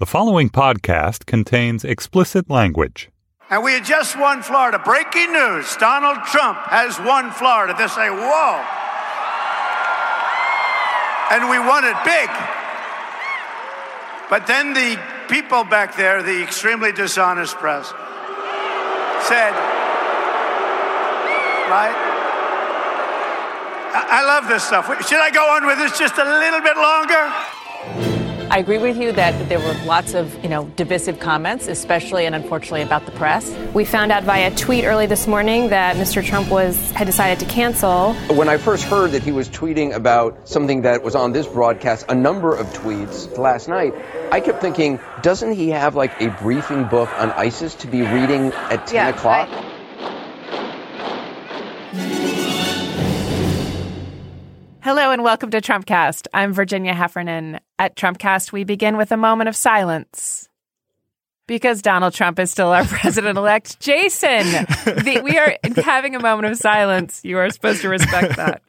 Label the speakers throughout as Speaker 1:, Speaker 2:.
Speaker 1: The following podcast contains explicit language.
Speaker 2: And we had just won Florida. Breaking news Donald Trump has won Florida. They say, whoa. And we won it big. But then the people back there, the extremely dishonest press, said, right? I I love this stuff. Should I go on with this just a little bit longer?
Speaker 3: I agree with you that there were lots of, you know, divisive comments, especially and unfortunately about the press.
Speaker 4: We found out via a tweet early this morning that Mr. Trump was had decided to cancel.
Speaker 5: When I first heard that he was tweeting about something that was on this broadcast, a number of tweets last night, I kept thinking, doesn't he have like a briefing book on ISIS to be reading at 10
Speaker 4: Yeah,
Speaker 5: o'clock?
Speaker 4: I-
Speaker 6: Hello and welcome to Trumpcast. I'm Virginia Heffernan. At Trumpcast, we begin with a moment of silence. Because Donald Trump is still our president elect. Jason, the, we are having a moment of silence. You are supposed to respect that.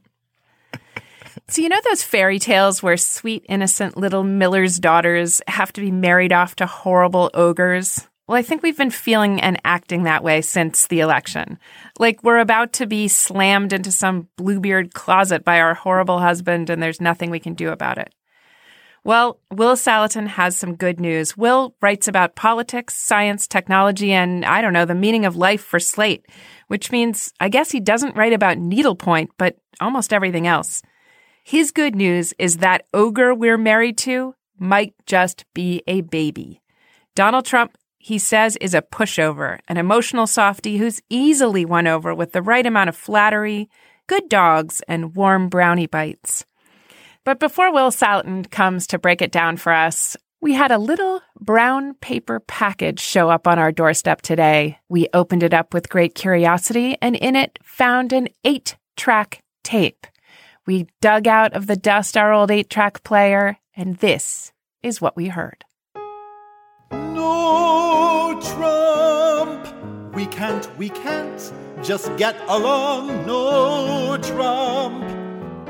Speaker 6: So, you know those fairy tales where sweet, innocent little miller's daughters have to be married off to horrible ogres? Well, I think we've been feeling and acting that way since the election. Like we're about to be slammed into some Bluebeard closet by our horrible husband, and there's nothing we can do about it. Well, Will Saletan has some good news. Will writes about politics, science, technology, and I don't know, the meaning of life for Slate, which means I guess he doesn't write about needlepoint, but almost everything else. His good news is that ogre we're married to might just be a baby. Donald Trump, he says, is a pushover, an emotional softy who's easily won over with the right amount of flattery, good dogs, and warm brownie bites. But before Will Saletan comes to break it down for us, we had a little brown paper package show up on our doorstep today. We opened it up with great curiosity and in it found an eight track tape. We dug out of the dust our old eight track player, and this is what we heard.
Speaker 7: No Trump. We can't, we can't just get along. No Trump.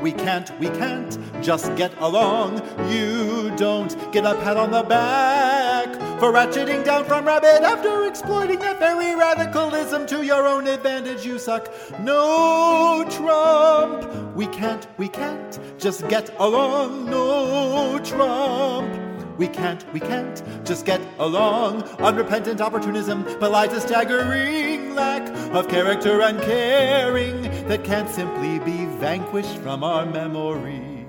Speaker 7: We can't, we can't just get along. You don't get a pat on the back for ratcheting down from rabbit after exploiting that very radicalism to your own advantage. You suck. No Trump. We can't, we can't just get along. No Trump. We can't, we can't just get along. Unrepentant opportunism belies a staggering lack of character and caring that can't simply be vanquished from our memory.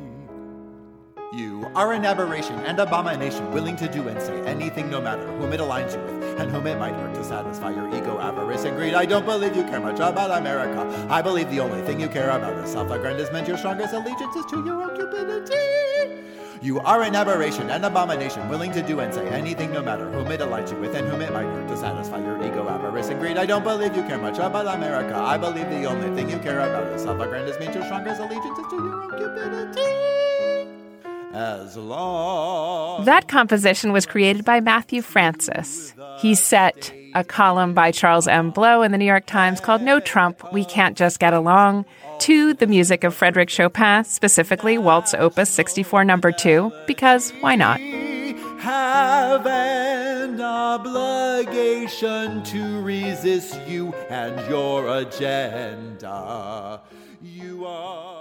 Speaker 7: You are an aberration and abomination, willing to do and say anything no matter whom it aligns you with and whom it might hurt to satisfy your ego, avarice, and greed. I don't believe you care much about America. I believe the only thing you care about is self aggrandizement. Your strongest allegiance is to your own cupidity. You are an aberration, and abomination, willing to do and say anything no matter whom it aligns you with and whom it might hurt to satisfy your ego, avarice, and greed. I don't believe you care much about America. I believe the only thing you care about is self aggrandizement. Your strongest allegiance is to your own cupidity. As long
Speaker 6: That composition was created by Matthew Francis. He set a column by Charles M. Blow in the New York Times called No Trump, We Can't Just Get Along to the music of Frederick Chopin, specifically Waltz Opus 64 number 2, because why not?
Speaker 7: have an obligation to resist you and your agenda. You are.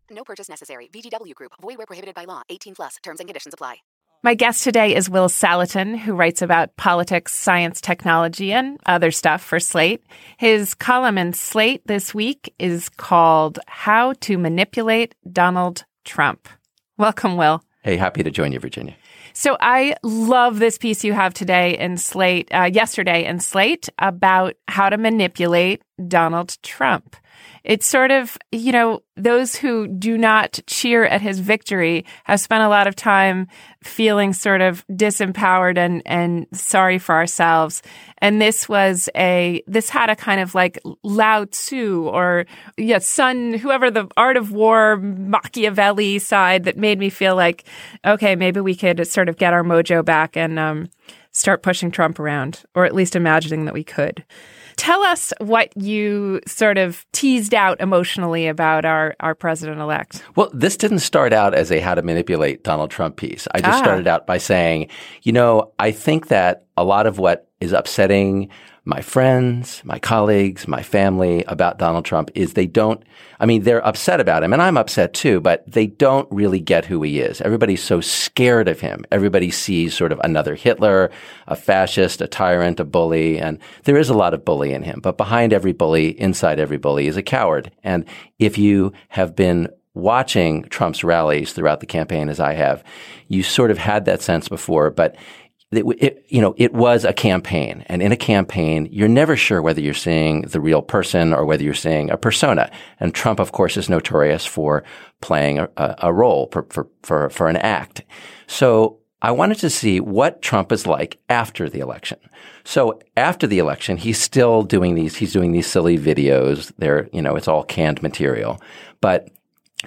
Speaker 8: No purchase necessary. VGW Group. Void where prohibited by law. 18 plus. Terms and conditions apply.
Speaker 6: My guest today is Will Saletan, who writes about politics, science, technology, and other stuff for Slate. His column in Slate this week is called How to Manipulate Donald Trump. Welcome, Will.
Speaker 5: Hey, happy to join you, Virginia.
Speaker 6: So I love this piece you have today in Slate, uh, yesterday in Slate about how to manipulate Donald Trump. It's sort of, you know, those who do not cheer at his victory have spent a lot of time feeling sort of disempowered and, and sorry for ourselves. And this was a, this had a kind of like Lao Tzu or, yeah, Sun, whoever the art of war, Machiavelli side that made me feel like, okay, maybe we could sort of get our mojo back and, um, start pushing Trump around, or at least imagining that we could. Tell us what you sort of teased out emotionally about our, our president elect.
Speaker 9: Well, this didn't start out as a how to manipulate Donald Trump piece. I just
Speaker 6: Ah.
Speaker 9: started out by saying, you know, I think that a lot of what is upsetting my friends, my colleagues, my family about Donald Trump is they don't, I mean, they're upset about him and I'm upset too, but they don't really get who he is. Everybody's so scared of him. Everybody sees sort of another Hitler, a fascist, a tyrant, a bully, and there is a lot of bully in him. But behind every bully, inside every bully is a coward. And if you have been watching Trump's rallies throughout the campaign as I have, you sort of had that sense before, but it, it, you know, it was a campaign. And in a campaign, you're never sure whether you're seeing the real person or whether you're seeing a persona. And Trump, of course, is notorious for playing a, a, role for, for, for, for an act. So I wanted to see what Trump is like after the election. So after the election, he's still doing these, he's doing these silly videos. They're, you know, it's all canned material, but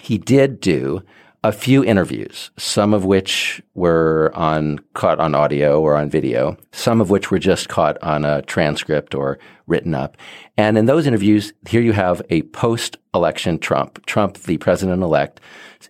Speaker 9: he did do a few interviews, some of which were on caught on audio or on video, some of which were just caught on a transcript or written up. And in those interviews, here you have a post-election Trump, Trump, the president-elect,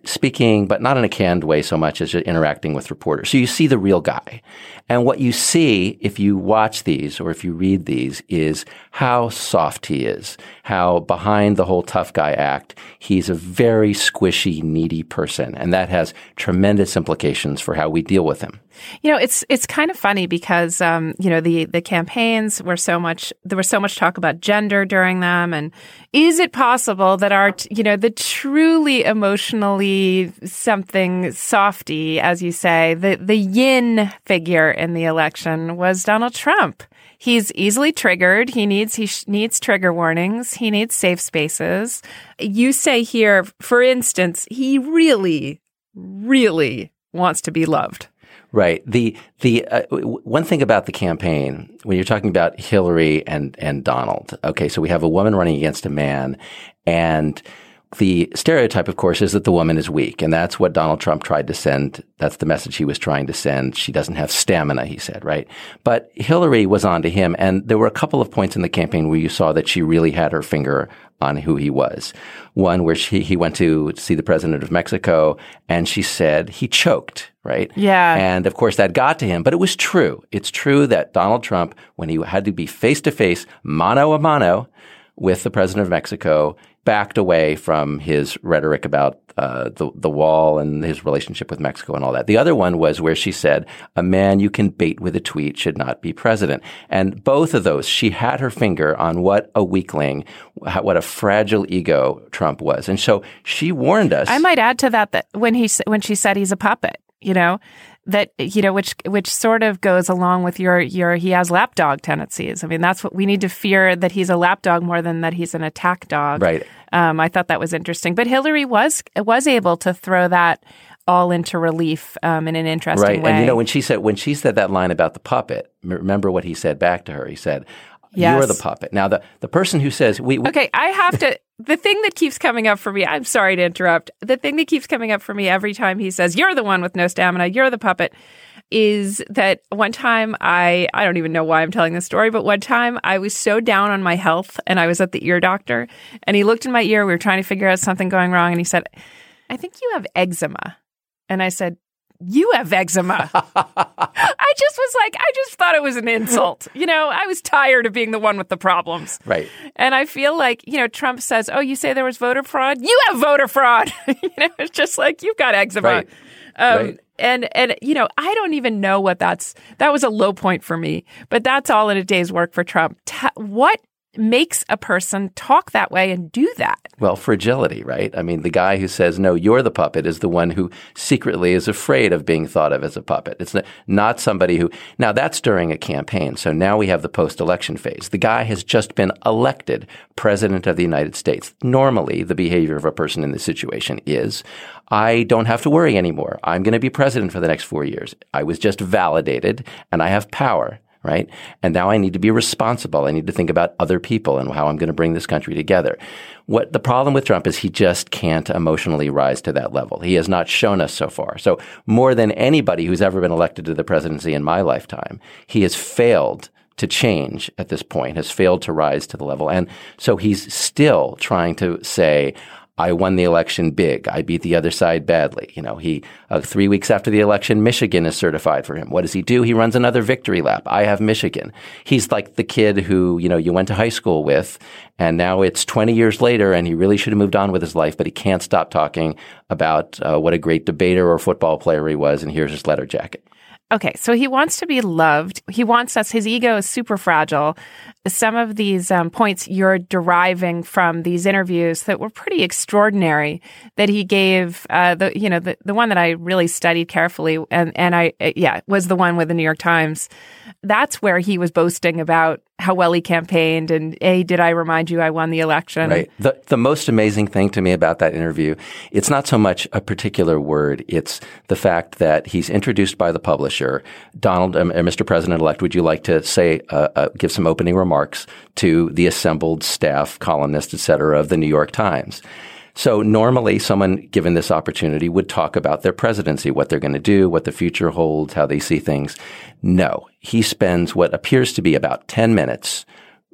Speaker 9: speaking, but not in a canned way so much as interacting with reporters. So you see the real guy. And what you see if you watch these or if you read these is how soft he is, how behind the whole tough guy act, he's a very squishy, needy person. And that has tremendous implications for how we deal with him.
Speaker 6: You know, it's it's kind of funny because um, you know the the campaigns were so much there was so much talk about gender during them, and is it possible that our you know the truly emotionally something softy, as you say, the the yin figure in the election was Donald Trump. He's easily triggered. He needs he sh- needs trigger warnings. He needs safe spaces. You say here, for instance, he really, really wants to be loved.
Speaker 9: Right. The the uh, w- one thing about the campaign when you're talking about Hillary and and Donald. Okay, so we have a woman running against a man, and the stereotype, of course, is that the woman is weak, and that's what Donald Trump tried to send. That's the message he was trying to send. She doesn't have stamina, he said, right? But Hillary was on to him, and there were a couple of points in the campaign where you saw that she really had her finger on who he was. One where she, he went to see the president of Mexico, and she said he choked, right?
Speaker 6: Yeah.
Speaker 9: And of course that got to him, but it was true. It's true that Donald Trump, when he had to be face to face, mano a mano with the president of Mexico, backed away from his rhetoric about uh, the the wall and his relationship with Mexico and all that. The other one was where she said, "A man you can bait with a tweet should not be president." And both of those, she had her finger on what a weakling, what a fragile ego Trump was, and so she warned us.
Speaker 6: I might add to that that when he when she said he's a puppet, you know, that you know which which sort of goes along with your your he has lapdog tendencies. I mean, that's what we need to fear that he's a lapdog more than that he's an attack dog.
Speaker 9: Right.
Speaker 6: Um, I thought that was interesting, but Hillary was was able to throw that all into relief um, in an interesting way.
Speaker 9: right.
Speaker 6: way.
Speaker 9: And you know when she said when she said that line about the puppet, remember what he said back to her. He said, "You're the puppet." Now the the person who says we, we
Speaker 6: Okay, I have to. The thing that keeps coming up for me, I'm sorry to interrupt. The thing that keeps coming up for me every time he says, You're the one with no stamina, you're the puppet, is that one time I, I don't even know why I'm telling this story, but one time I was so down on my health and I was at the ear doctor and he looked in my ear. We were trying to figure out something going wrong and he said, I think you have eczema. And I said, you have eczema. I just was like, I just thought it was an insult. You know, I was tired of being the one with the problems.
Speaker 9: right.
Speaker 6: And I feel like, you know, Trump says, Oh, you say there was voter fraud? You have voter fraud. you know, it's just like you've got eczema.
Speaker 9: Right.
Speaker 6: Um,
Speaker 9: Right.
Speaker 6: And, and, you know, I don't even know what that's, that was a low point for me, but that's all in a day's work for Trump. Ta- what makes a person talk that way and do that?
Speaker 9: Well, fragility, right? I mean, the guy who says, no, you're the puppet is the one who secretly is afraid of being thought of as a puppet. It's not somebody who, now that's during a campaign. So now we have the post election phase. The guy has just been elected president of the United States. Normally, the behavior of a person in this situation is, I don't have to worry anymore. I'm going to be president for the next four years. I was just validated and I have power right? And now I need to be responsible. I need to think about other people and how I'm going to bring this country together. What the problem with Trump is he just can't emotionally rise to that level. He has not shown us so far. So more than anybody who's ever been elected to the presidency in my lifetime, he has failed to change at this point, has failed to rise to the level. And so he's still trying to say, I won the election big. I beat the other side badly. You know, he, uh, three weeks after the election, Michigan is certified for him. What does he do? He runs another victory lap. I have Michigan. He's like the kid who, you know, you went to high school with and now it's 20 years later and he really should have moved on with his life, but he can't stop talking about uh, what a great debater or football player he was. And here's his letter jacket.
Speaker 6: Okay, so he wants to be loved. He wants us. His ego is super fragile. Some of these um, points you're deriving from these interviews that were pretty extraordinary that he gave. Uh, the you know the the one that I really studied carefully and and I uh, yeah was the one with the New York Times. That's where he was boasting about how well he campaigned and a did I remind you I won the election.
Speaker 9: Right. The the most amazing thing to me about that interview, it's not so much a particular word, it's the fact that he's introduced by the publisher, Donald um, uh, Mr. President elect, would you like to say uh, uh, give some opening remarks to the assembled staff, columnists, et cetera, of the New York Times? So normally someone given this opportunity would talk about their presidency, what they're going to do, what the future holds, how they see things. No, he spends what appears to be about 10 minutes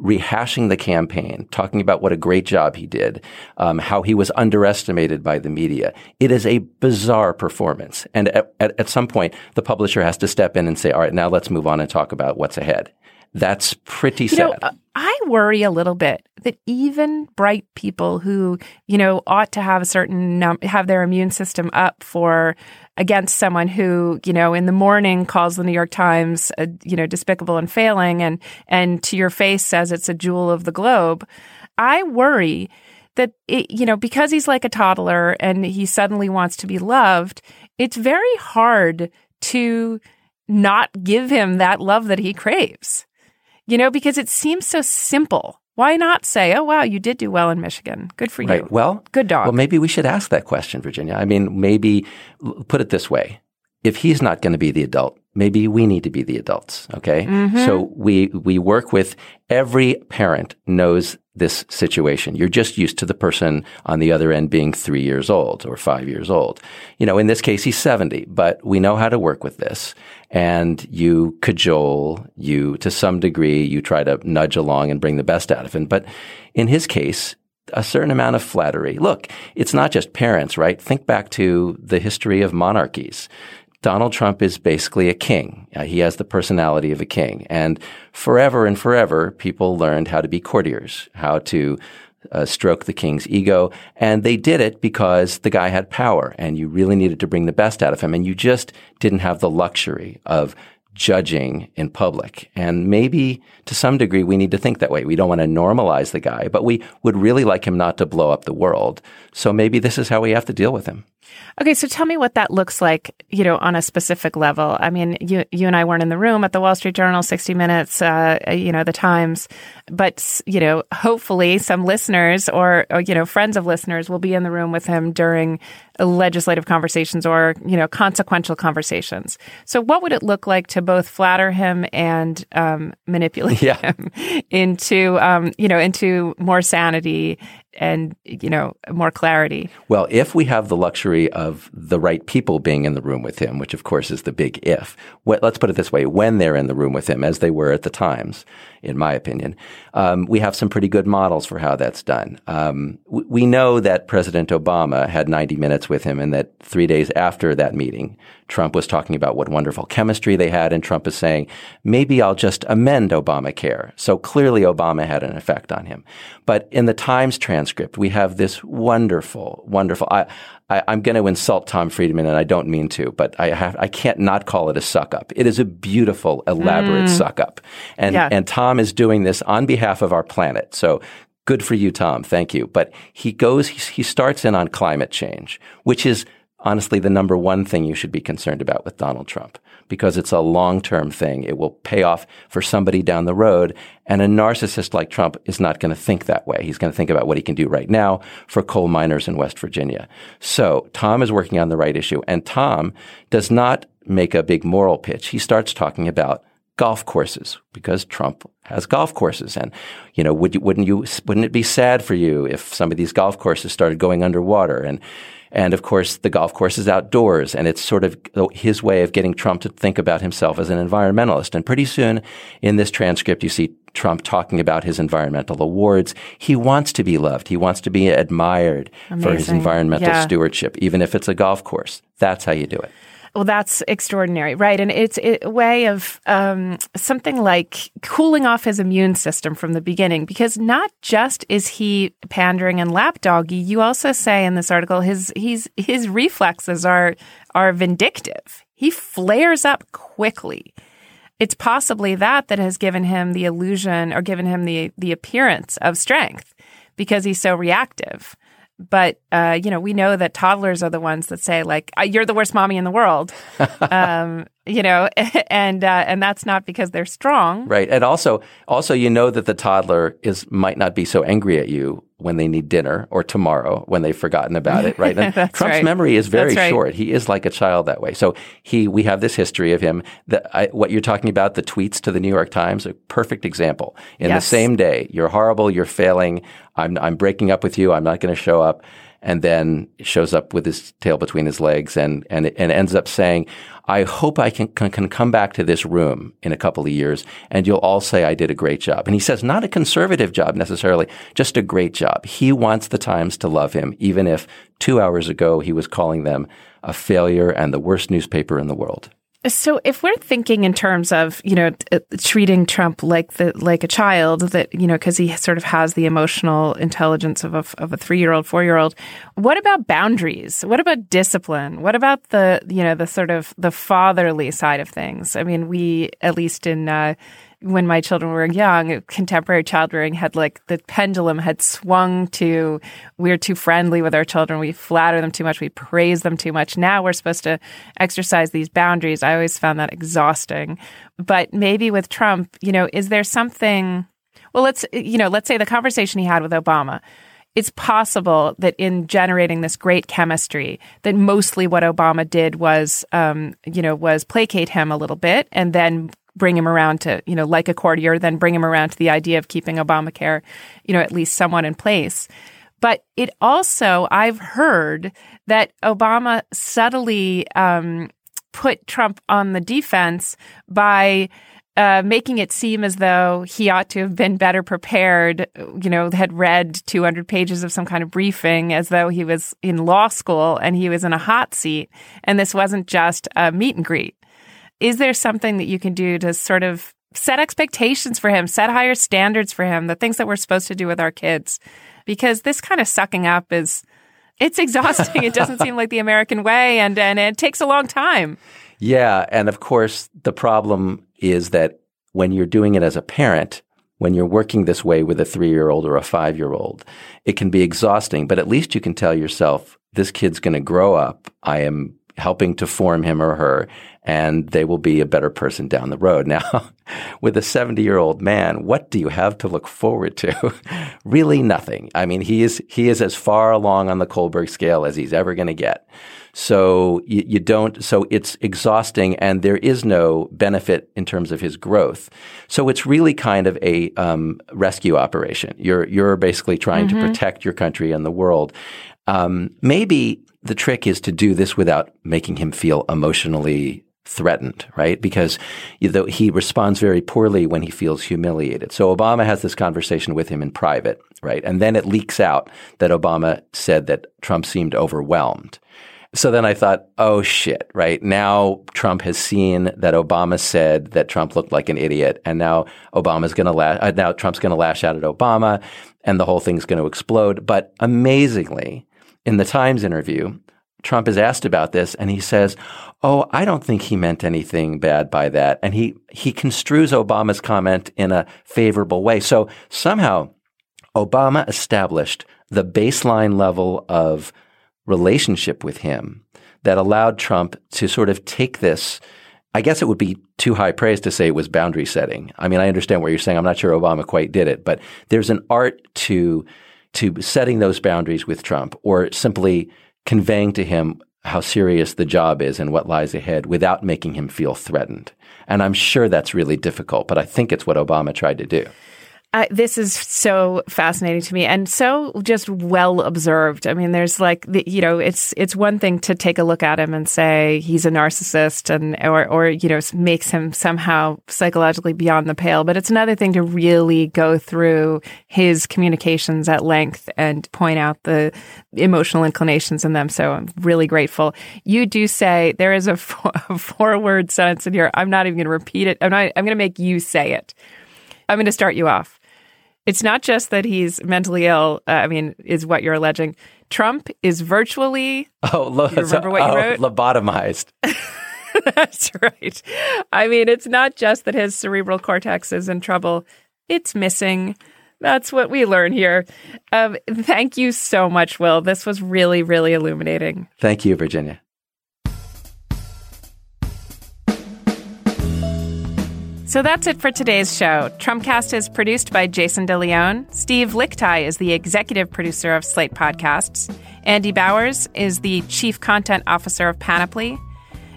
Speaker 9: rehashing the campaign, talking about what a great job he did, um, how he was underestimated by the media. It is a bizarre performance. And at, at, at some point, the publisher has to step in and say, all right, now let's move on and talk about what's ahead. That's pretty
Speaker 6: you
Speaker 9: sad.
Speaker 6: Know, uh, I worry a little bit that even bright people who, you know, ought to have a certain um, have their immune system up for against someone who, you know, in the morning calls the New York Times, uh, you know, despicable and failing, and and to your face says it's a jewel of the globe. I worry that it, you know because he's like a toddler and he suddenly wants to be loved. It's very hard to not give him that love that he craves you know, because it seems so simple. Why not say, oh, wow, you did do well in Michigan. Good for you.
Speaker 9: Well,
Speaker 6: good dog.
Speaker 9: Well, maybe we should ask that question, Virginia. I mean, maybe put it this way. If he's not going to be the adult, maybe we need to be the adults. Okay.
Speaker 6: Mm-hmm.
Speaker 9: So we, we work with every parent knows this situation. You're just used to the person on the other end being three years old or five years old. You know, in this case, he's 70, but we know how to work with this. And you cajole, you, to some degree, you try to nudge along and bring the best out of him. But in his case, a certain amount of flattery. Look, it's not just parents, right? Think back to the history of monarchies. Donald Trump is basically a king. Uh, he has the personality of a king. And forever and forever, people learned how to be courtiers, how to uh, stroke the king's ego. And they did it because the guy had power and you really needed to bring the best out of him. And you just didn't have the luxury of judging in public. And maybe to some degree, we need to think that way. We don't want to normalize the guy, but we would really like him not to blow up the world. So maybe this is how we have to deal with him.
Speaker 6: Okay, so tell me what that looks like, you know, on a specific level. I mean, you you and I weren't in the room at the Wall Street Journal, 60 Minutes, uh, you know, the Times, but you know, hopefully some listeners or, or you know, friends of listeners will be in the room with him during legislative conversations or, you know, consequential conversations. So what would it look like to both flatter him and um, manipulate
Speaker 9: yeah.
Speaker 6: him into um, you know, into more sanity and you know more clarity.
Speaker 9: Well, if we have the luxury of the right people being in the room with him, which of course is the big if. Let's put it this way: when they're in the room with him, as they were at the Times, in my opinion, um, we have some pretty good models for how that's done. Um, we know that President Obama had 90 minutes with him, and that three days after that meeting, Trump was talking about what wonderful chemistry they had, and Trump is saying, maybe I'll just amend Obamacare. So clearly Obama had an effect on him. But in the Times transcript, we have this wonderful, wonderful, I, I, am going to insult Tom Friedman, and I don't mean to, but I have, I can't not call it a suck up. It is a beautiful, elaborate
Speaker 6: Mm.
Speaker 9: suck up. And,
Speaker 6: Yeah.
Speaker 9: and Tom is doing this on behalf of our planet. So good for you, Tom. Thank you. But he goes, he, he starts in on climate change, which is honestly the number one thing you should be concerned about with Donald Trump because it's a long-term thing. It will pay off for somebody down the road. And a narcissist like Trump is not going to think that way. He's going to think about what he can do right now for coal miners in West Virginia. So Tom is working on the right issue and Tom does not make a big moral pitch. He starts talking about golf courses because Trump has golf courses. And, you know, would you, wouldn't you, wouldn't it be sad for you if some of these golf courses started going underwater? And, and of course, the golf course is outdoors and it's sort of his way of getting Trump to think about himself as an environmentalist. And pretty soon in this transcript, you see Trump talking about his environmental awards. He wants to be loved. He wants to be admired for his environmental
Speaker 6: Yeah.
Speaker 9: stewardship, even if it's a golf course. That's how you do it.
Speaker 6: Well, that's extraordinary, right? And it's a way of um, something like cooling off his immune system from the beginning, because not just is he pandering and lapdoggy, you also say in this article his he's his reflexes are are vindictive. He flares up quickly. It's possibly that that has given him the illusion or given him the the appearance of strength because he's so reactive. But uh, you know, we know that toddlers are the ones that say like, "Uh, "You're the worst mommy in the world," um, you know, and uh, and that's not because they're strong.
Speaker 9: Right. And also, also, you know that the toddler is might not be so angry at you when they need dinner or tomorrow when they've forgotten about it. Right. And Trump's
Speaker 6: right.
Speaker 9: memory is very
Speaker 6: right.
Speaker 9: short. He is like a child that way. So he, we have this history of him. That I, what you're talking about, the tweets to the New York Times, a perfect example. In
Speaker 6: Yes.
Speaker 9: the same day, you're horrible. You're failing. I'm, I'm breaking up with you. I'm not going to show up. And then shows up with his tail between his legs and, and, and ends up saying, I hope I can, can, can come back to this room in a couple of years and you'll all say I did a great job. And he says, not a conservative job necessarily, just a great job. He wants the Times to love him, even if two hours ago he was calling them a failure and the worst newspaper in the world.
Speaker 6: So if we're thinking in terms of you know uh, treating Trump like the like a child that you know because he sort of has the emotional intelligence of a of a three year old four year old, what about boundaries? What about discipline? What about the you know the sort of the fatherly side of things? I mean, we at least in. Uh, when my children were young, contemporary child rearing had like the pendulum had swung to we're too friendly with our children. We flatter them too much. We praise them too much. Now we're supposed to exercise these boundaries. I always found that exhausting. But maybe with Trump, you know, is there something, well, let's, you know, let's say the conversation he had with Obama. It's possible that in generating this great chemistry, that mostly what Obama did was, um, you know, was placate him a little bit and then bring him around to, you know, like a courtier, then bring him around to the idea of keeping Obamacare, you know, at least somewhat in place. But it also, I've heard that Obama subtly um, put Trump on the defense by uh, making it seem as though he ought to have been better prepared, you know, had read 200 pages of some kind of briefing as though he was in law school and he was in a hot seat. And this wasn't just a meet and greet. Is there something that you can do to sort of set expectations for him, set higher standards for him, the things that we're supposed to do with our kids? Because this kind of sucking up is, it's exhausting. it doesn't seem like the American way and, and it takes a long time.
Speaker 9: Yeah. And of course, the problem is that when you're doing it as a parent, when you're working this way with a three year old or a five year old, it can be exhausting, but at least you can tell yourself, this kid's going to grow up. I am helping to form him or her and they will be a better person down the road. Now, with a 70 year old man, what do you have to look forward to? really nothing. I mean, he is, he is as far along on the Kohlberg scale as he's ever going to get. So you, you, don't, so it's exhausting and there is no benefit in terms of his growth. So it's really kind of a um, rescue operation. You're, you're basically trying
Speaker 6: Mm-hmm.
Speaker 9: to protect your country and the world. Um, maybe the trick is to do this without making him feel emotionally threatened, right? Because know, he responds very poorly when he feels humiliated. So Obama has this conversation with him in private, right? And then it leaks out that Obama said that Trump seemed overwhelmed. So then I thought, oh shit, right? Now Trump has seen that Obama said that Trump looked like an idiot. And now Obama's going to lash, uh, now Trump's going to lash out at Obama and the whole thing's going to explode. But amazingly, in the Times interview, Trump is asked about this and he says, "Oh, I don't think he meant anything bad by that." And he he construes Obama's comment in a favorable way. So somehow Obama established the baseline level of relationship with him that allowed Trump to sort of take this I guess it would be too high praise to say it was boundary setting. I mean, I understand what you're saying. I'm not sure Obama quite did it, but there's an art to to setting those boundaries with Trump or simply conveying to him how serious the job is and what lies ahead without making him feel threatened. And I'm sure that's really difficult, but I think it's what Obama tried to do.
Speaker 6: This is so fascinating to me and so just well observed. I mean, there's like, the, you know, it's it's one thing to take a look at him and say he's a narcissist and or or you know makes him somehow psychologically beyond the pale, but it's another thing to really go through his communications at length and point out the emotional inclinations in them. So I'm really grateful. You do say there is a, four, a four word sentence in here. I'm not even going to repeat it. I'm not. I'm going to make you say it. I'm going to start you off. It's not just that he's mentally ill. Uh, I mean, is what you're alleging. Trump is virtually.
Speaker 9: Oh, lo-
Speaker 6: you remember what
Speaker 9: oh,
Speaker 6: you wrote?
Speaker 9: Lobotomized.
Speaker 6: That's right. I mean, it's not just that his cerebral cortex is in trouble; it's missing. That's what we learn here. Um, thank you so much, Will. This was really, really illuminating.
Speaker 9: Thank you, Virginia.
Speaker 6: So that's it for today's show. Trumpcast is produced by Jason DeLeon. Steve Lickteig is the executive producer of Slate Podcasts. Andy Bowers is the chief content officer of Panoply.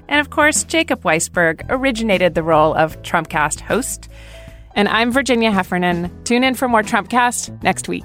Speaker 6: And of course, Jacob Weisberg originated the role of Trumpcast host. And I'm Virginia Heffernan. Tune in for more Trumpcast next week.